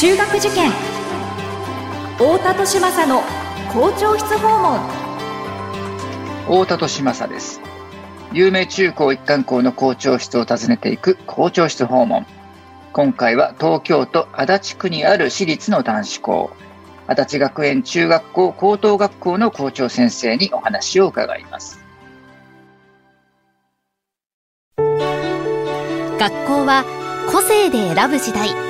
中学受験。太田利政の校長室訪問。太田利政です。有名中高一貫校の校長室を訪ねていく校長室訪問。今回は東京都足立区にある私立の男子校。足立学園中学校高等学校の校長先生にお話を伺います。学校は個性で選ぶ時代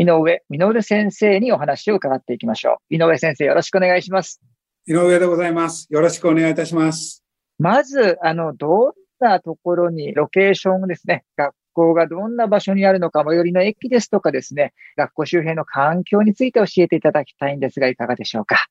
井上実先生にお話を伺っていきましょう。井上先生、よろしくお願いします。井上でございます。よろしくお願いいたします。まず、あの、どんなところに、ロケーションですね、学校がどんな場所にあるのか、最寄りの駅ですとかですね、学校周辺の環境について教えていただきたいんですが、いかがでしょうか？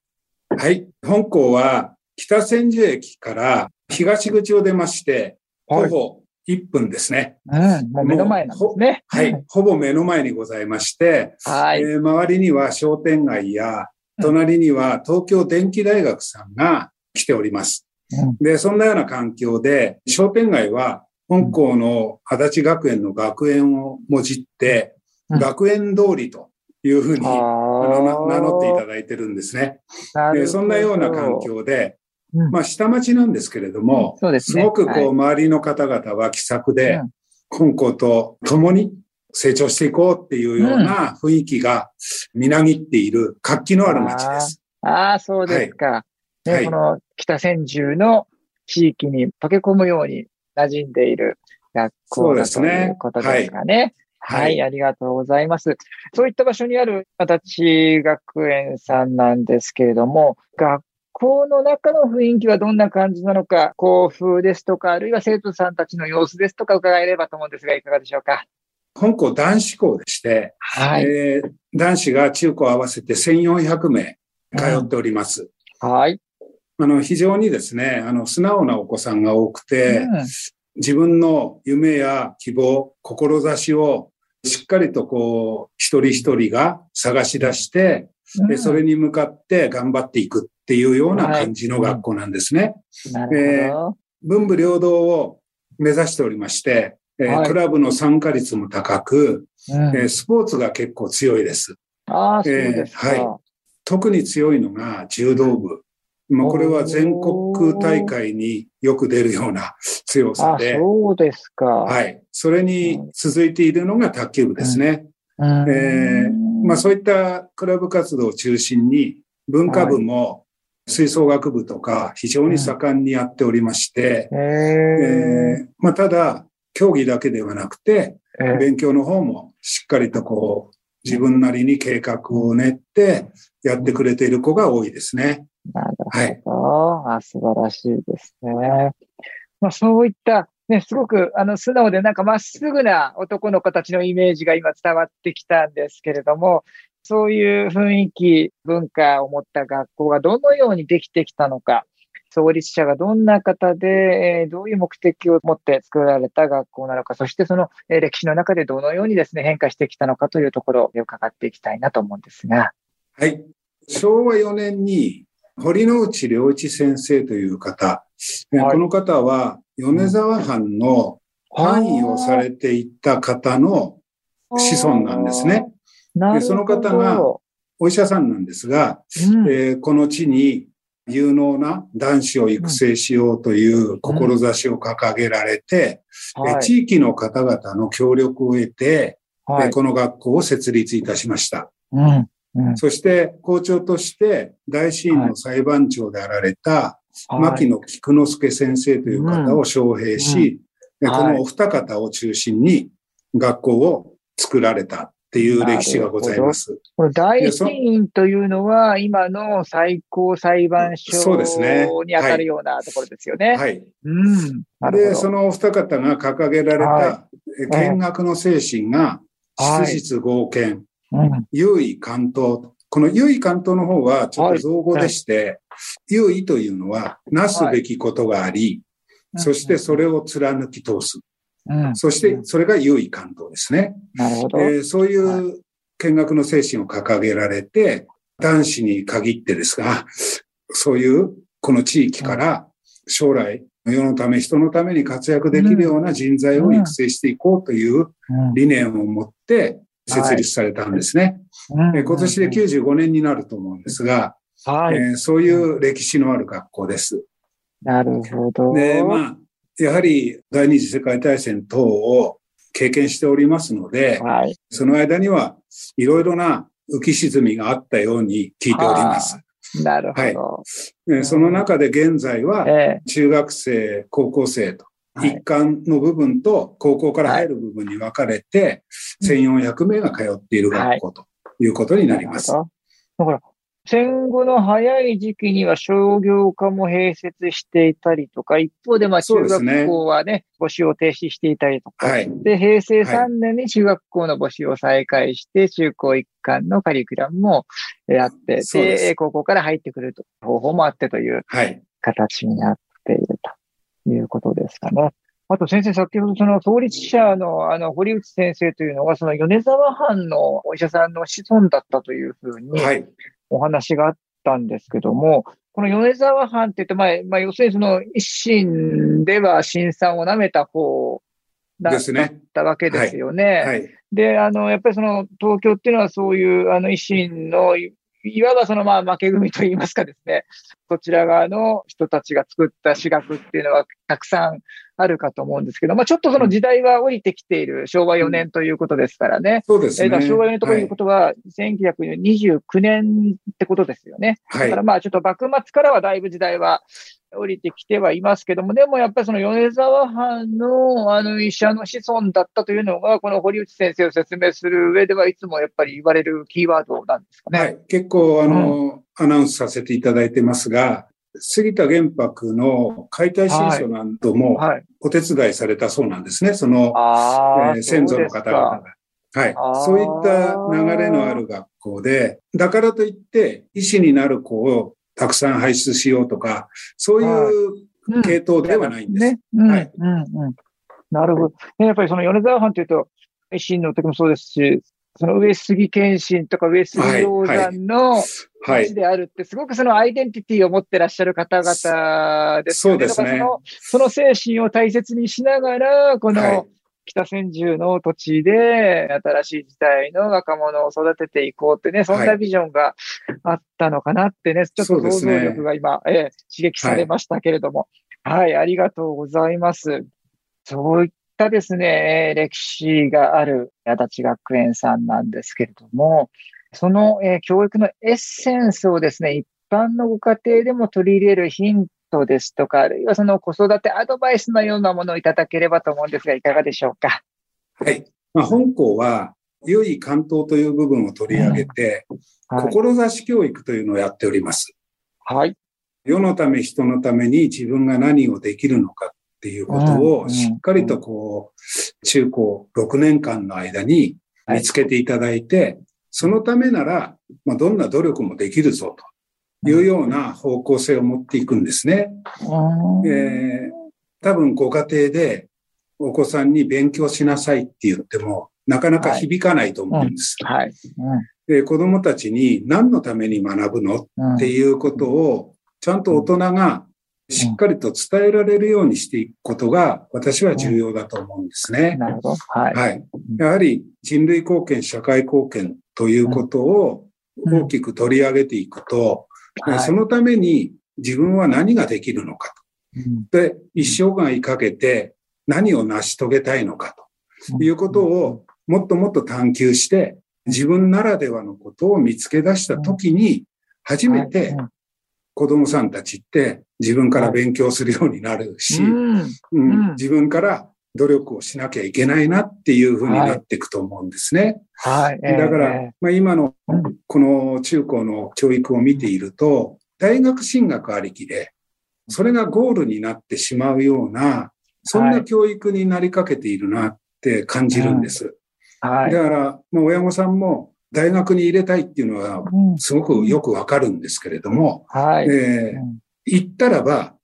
はい。本校は、北千住駅から東口を出まして、徒歩1分ですね。うん、もう目の前なんですね。はい、ほぼ目の前にございまして、はい、えー、周りには商店街や、隣には東京電機大学さんが来ております。うん、で、そんなような環境で、商店街は本校の足立学園の学園をもじって、うん、学園通りというふうに名乗っていただいてるんですね。でそんなような環境で、まあ、下町なんですけれども、うん、すね、すごくこう、はい、周りの方々は気さくで、本校と共に成長していこうっていうような雰囲気がみなぎっている活気のある町です。ああ、そうですか。はい、ね、この北千住の地域に溶け込むように馴染んでいる学校だということですかね。はい、はい、ありがとうございます。そういった場所にある足立学園さんなんですけれども、学校の中の雰囲気はどんな感じなのか、校風ですとか、あるいは生徒さんたちの様子ですとか伺えればと思うんですが、いかがでしょうか？本校男子校でして、はいえー、男子が中高合わせて1400名通っております。うん、はい。あの、非常にですね、あの、素直なお子さんが多くて、うん、自分の夢や希望、志をしっかりとこう、一人一人が探し出して、うん、それに向かって頑張っていくっていうような感じの学校なんですね。はいえー、文武両道を目指しておりまして、えー、はい、クラブの参加率も高く、うん、えー、スポーツが結構強いです。ああ、そうですか、はい。特に強いのが柔道部。まあ、これは全国大会によく出るような強さで。そうですか。はい。それに続いているのが卓球部ですね。うん、えー、まあ、そういったクラブ活動を中心に、文化部も吹奏楽部とか非常に盛んにやっておりまして、うんえー、まあ、ただ、競技だけではなくて、勉強の方もしっかりとこう、自分なりに計画を練ってやってくれている子が多いですね。なるほど。はい、あ素晴らしいですね。まあ、そういった、ね、すごく、あの、素直でなんかまっすぐな男の子たちのイメージが今伝わってきたんですけれども、そういう雰囲気、文化を持った学校がどのようにできてきたのか、創立者がどんな方で、えどういう目的を持って作られた学校なのか、そしてその歴史の中でどのようにですね、変化してきたのかというところを伺っていきたいなと思うんですが。はい。昭和4年に、堀之内良一先生という方、はい、この方は米沢藩の範囲をされていた方の子孫なんですね。でその方がお医者さんなんですが、うん、えー、この地に有能な男子を育成しようという志を掲げられて、うんはい、地域の方々の協力を得て、はい、この学校を設立いたしました。うん。うん、そして校長として大臣の裁判長であられた、牧野菊之助先生という方を招聘し、このお二方を中心に学校を作られたっていう歴史がございます。この大審院というのは、今の最高裁判所に当たるようなところですよね。はい。うん。で、そのお二方が掲げられた、見学の精神が、質実合憲、うん。優位関東。この優位関東の方はちょっと造語でして、優位というのは、なすべきことがあり、そしてそれを貫き通す。うん。そして、それが優位関東ですね。なるほど。えーそういう見学の精神を掲げられて、男子に限ってですが、そういうこの地域から将来世のため人のために活躍できるような人材を育成していこうといううん理念を持って設立されたんですね。うんえー今年で95年になると思うんですが、はい。えーそういう歴史のある学校です。なるほど。で、まあ、やはり第二次世界大戦等を経験しておりますので、はい。その間にはいろいろな浮き沈みがあったように聞いております。なるほど。えーその中で現在はえ中学生、高校生と一貫の部分と高校から入る部分に分かれて、1400名が通っている学校ということになります。なるほどだから、戦後の早い時期には商業科も併設していたりとか、一方でまあ中学校はね、募集を停止していたりとか、はい。で、平成3年に中学校の募集を再開して、中高一貫のカリキュラムもやって、で高校から入ってくると方法もあってというはい。形になっているということですかね。あと先生、先ほどその創立者のあの堀内先生というのは、その米沢藩のお医者さんの子孫だったというふうにはい。お話があったんですけども、この米沢藩って言って、まあ、まあ、要するにその一心では新さんを舐めた方だっですね。たわけですよね。はい。で、あの、やっぱりその東京っていうのはそういうあの維新のいいわばそのまあ負け組といいますかですね、そちら側の人たちが作った私学っていうのはたくさんあるかと思うんですけど、まあちょっとその時代は降りてきている昭和4年ということですからね。そうですね。えーだから昭和4年ということは、1929年ってことですよね。はい。はい。だからまあちょっと幕末からはだいぶ時代は降りてきてはいますけども、でもやっぱりその米沢藩のあの医者の子孫だったというのが、この堀内先生を説明する上ではいつもやっぱり言われるキーワードなんですかね。はい。結構、あの、アナウンスさせていただいてますが、杉田玄白の解体新書などもはい。お手伝いされたそうなんですね。その、ああ、えー先祖の方々が。はい。そういった流れのある学校で、だからといって、医師になる子をたくさん輩出しようとか、そういううん系統ではないんです。ね。うん、はいうん、うん。なるほど。ねやっぱりその米沢藩というと、維新の時もそうですし、その上杉謙信とか上杉鷹山のはい。町であるって、すごくそのアイデンティティを持ってらっしゃる方々ですよね。そうですねその、その精神を大切にしながら、こはいの北千住の土地で新しい時代の若者を育てていこうってね、そんなビジョンがあったのかなってね、ちょっと想像力が今、ええ刺激されましたけれども。はい、ありがとうございます。そういったですね、えー歴史がある足立学園さんなんですけれども、その、えー教育のエッセンスをですね、一般のご家庭でも取り入れるヒントですとか、あるいはその子育てアドバイスのようなものをいただければと思うんですが、いかがでしょうか？はい。まあ、本校は、良い関東という部分を取り上げて、はい。志教育というのをやっております。はい。世のため人のために自分が何をできるのかっていうことうんうんをしっかりとこう、中高6年間の間に見つけていただいて、そのためなら、まあ、どんな努力もできるぞというような方向性を持っていくんですね。うん。えー多分ご家庭でお子さんに勉強しなさいって言っても、なかなか響かないと思うんです。はい。で子供たちに何のために学ぶの？うん。っていうことを、ちゃんと大人がしっかりと伝えられるようにしていくことが、私は重要だと思うんですね。なるほど。はい。はい。やはり人類貢献、社会貢献ということを大きく取り上げていくと、はいそのために自分は何ができるのかうんと。で、一生涯かけて何を成し遂げたいのかということをもっともっと探求して、自分ならではのことを見つけ出したときに、初めてはい子供さんたちって自分から勉強するようになるし、うんうんうん自分から努力をしなきゃいけないなっていうふうになっていくと思うんですね。はい。えーだから、えまあ、今のうんこの中高の教育を見ていると、大学進学ありきで、それがゴールになってしまうような、そんな教育になりかけているなって感じるんです。ーはい。だから、まあ、親御さんも大学に入れたいっていうのは、すごくよくわかるんですけれども、はい。えー、行ったらば、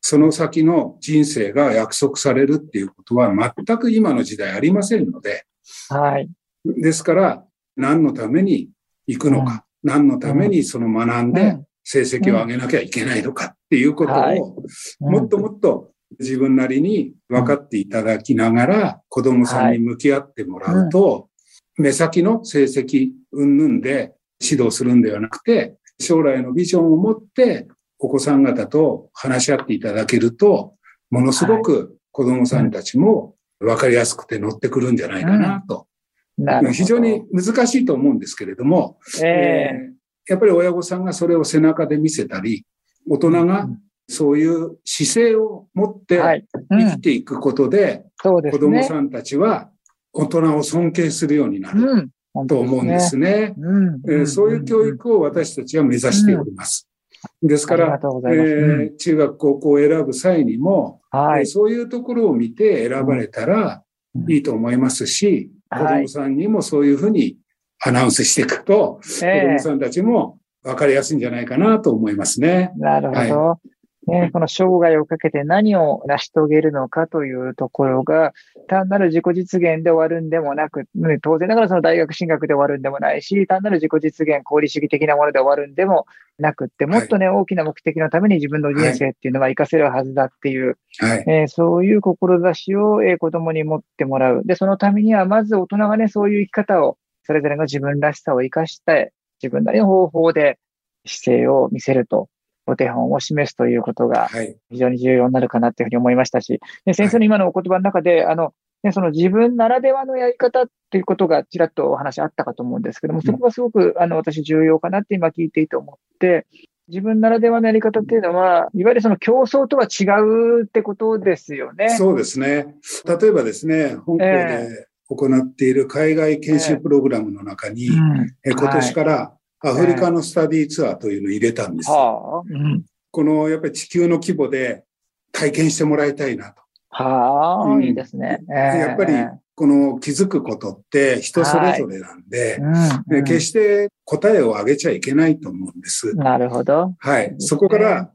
その先の人生が約束されるっていうことは全く今の時代ありませんので、はい。ですから、何のために行くのか、うん、何のためにその学んで成績を上げなきゃいけないのかっていうことを、もっともっと自分なりに分かっていただきながら、子供さんに向き合ってもらうと、目先の成績云々で指導するんではなくて、将来のビジョンを持ってお子さん方と話し合っていただけると、ものすごく子供さんたちも分かりやすくて乗ってくるんじゃないかなと。非常に難しいと思うんですけれども、えー、えー、やっぱり親御さんがそれを背中で見せたり、大人がそういう姿勢を持って生きていくことで、子供さんたちは大人を尊敬するようになると思うんですね。そういう教育を私たちは目指しております。ですから、えー、中学、高校を選ぶ際にも、はい、そういうところを見て選ばれたらいいと思いますし、子供さんにもそういうふうにアナウンスしていくと、子供さんたちも分かりやすいんじゃないかなと思いますね。なるほど。はい。ね、この生涯をかけて何を成し遂げるのかというところが、単なる自己実現で終わるんでもなく、ね、当然ながらその大学進学で終わるんでもないし、単なる自己実現、功利主義的なもので終わるんでもなくって、もっとね、はい、大きな目的のために自分の人生っていうのは活かせるはずだっていう、はい、えー、そういう志を、えー、子供に持ってもらう。で、そのためには、まず大人がね、そういう生き方を、それぞれの自分らしさを活かして、自分なりの方法で姿勢を見せるとお手本を示すということが非常に重要になるかなというふうに思いましたし、で先生の今のお言葉の中で、あの、ね、その自分ならではのやり方っていうことがちらっとお話あったかと思うんですけども、そこがすごく、あの、私重要かなって今聞いていて思って、自分ならではのやり方っていうのは、いわゆるその競争とは違うってことですよね。そうですね。例えばですね、香港で行っている海外研修プログラムの中に、えーうん、今年からアフリカのスタディツアーというのを入れたんですよ。うん、このやっぱり地球の規模で体験してもらいたいなと。はあ、うん、いいですね。えー、やっぱりこの気づくことって人それぞれなんで、はいうん、決して答えをあげちゃいけないと思うんです。なるほど。はい。そこから、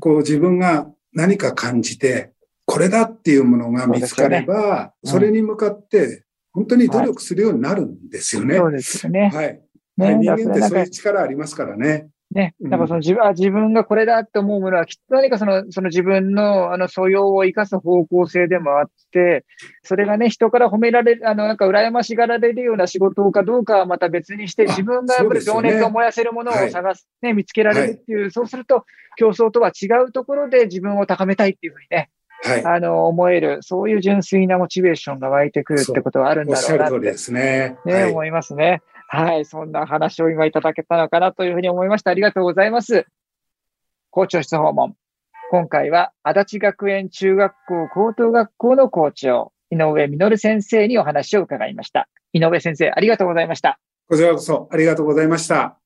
こう自分が何か感じて、これだっていうものが見つかれば、そ、ね,、れに向かって本当に努力するようになるんですよね。そうですよね。はい。ね、人間ってそういう力ありますからね。ね、なんかその自分、あ自分がこれだって思うものは、きっと何かその、その自分のあの素養を生かす方向性でもあって、それがね、人から褒められる、あの、なんか羨ましがられるような仕事かどうかはまた別にして、自分がやっぱり情熱を燃やせるものを探す、ね、はい、見つけられるっていう、はい、そうすると、競争とは違うところで自分を高めたいっていうふうにね、はい、あの、思える、そういう純粋なモチベーションが湧いてくるってことはあるんだろうなって。おっしゃる通りですね。ね、はい、思いますね。はい、そんな話を今いただけたのかなというふうに思いました。ありがとうございます。校長室訪問。今回は、足立学園中学校高等学校の校長、井上実先生にお話を伺いました。井上先生、ありがとうございました。こちらこそありがとうございました。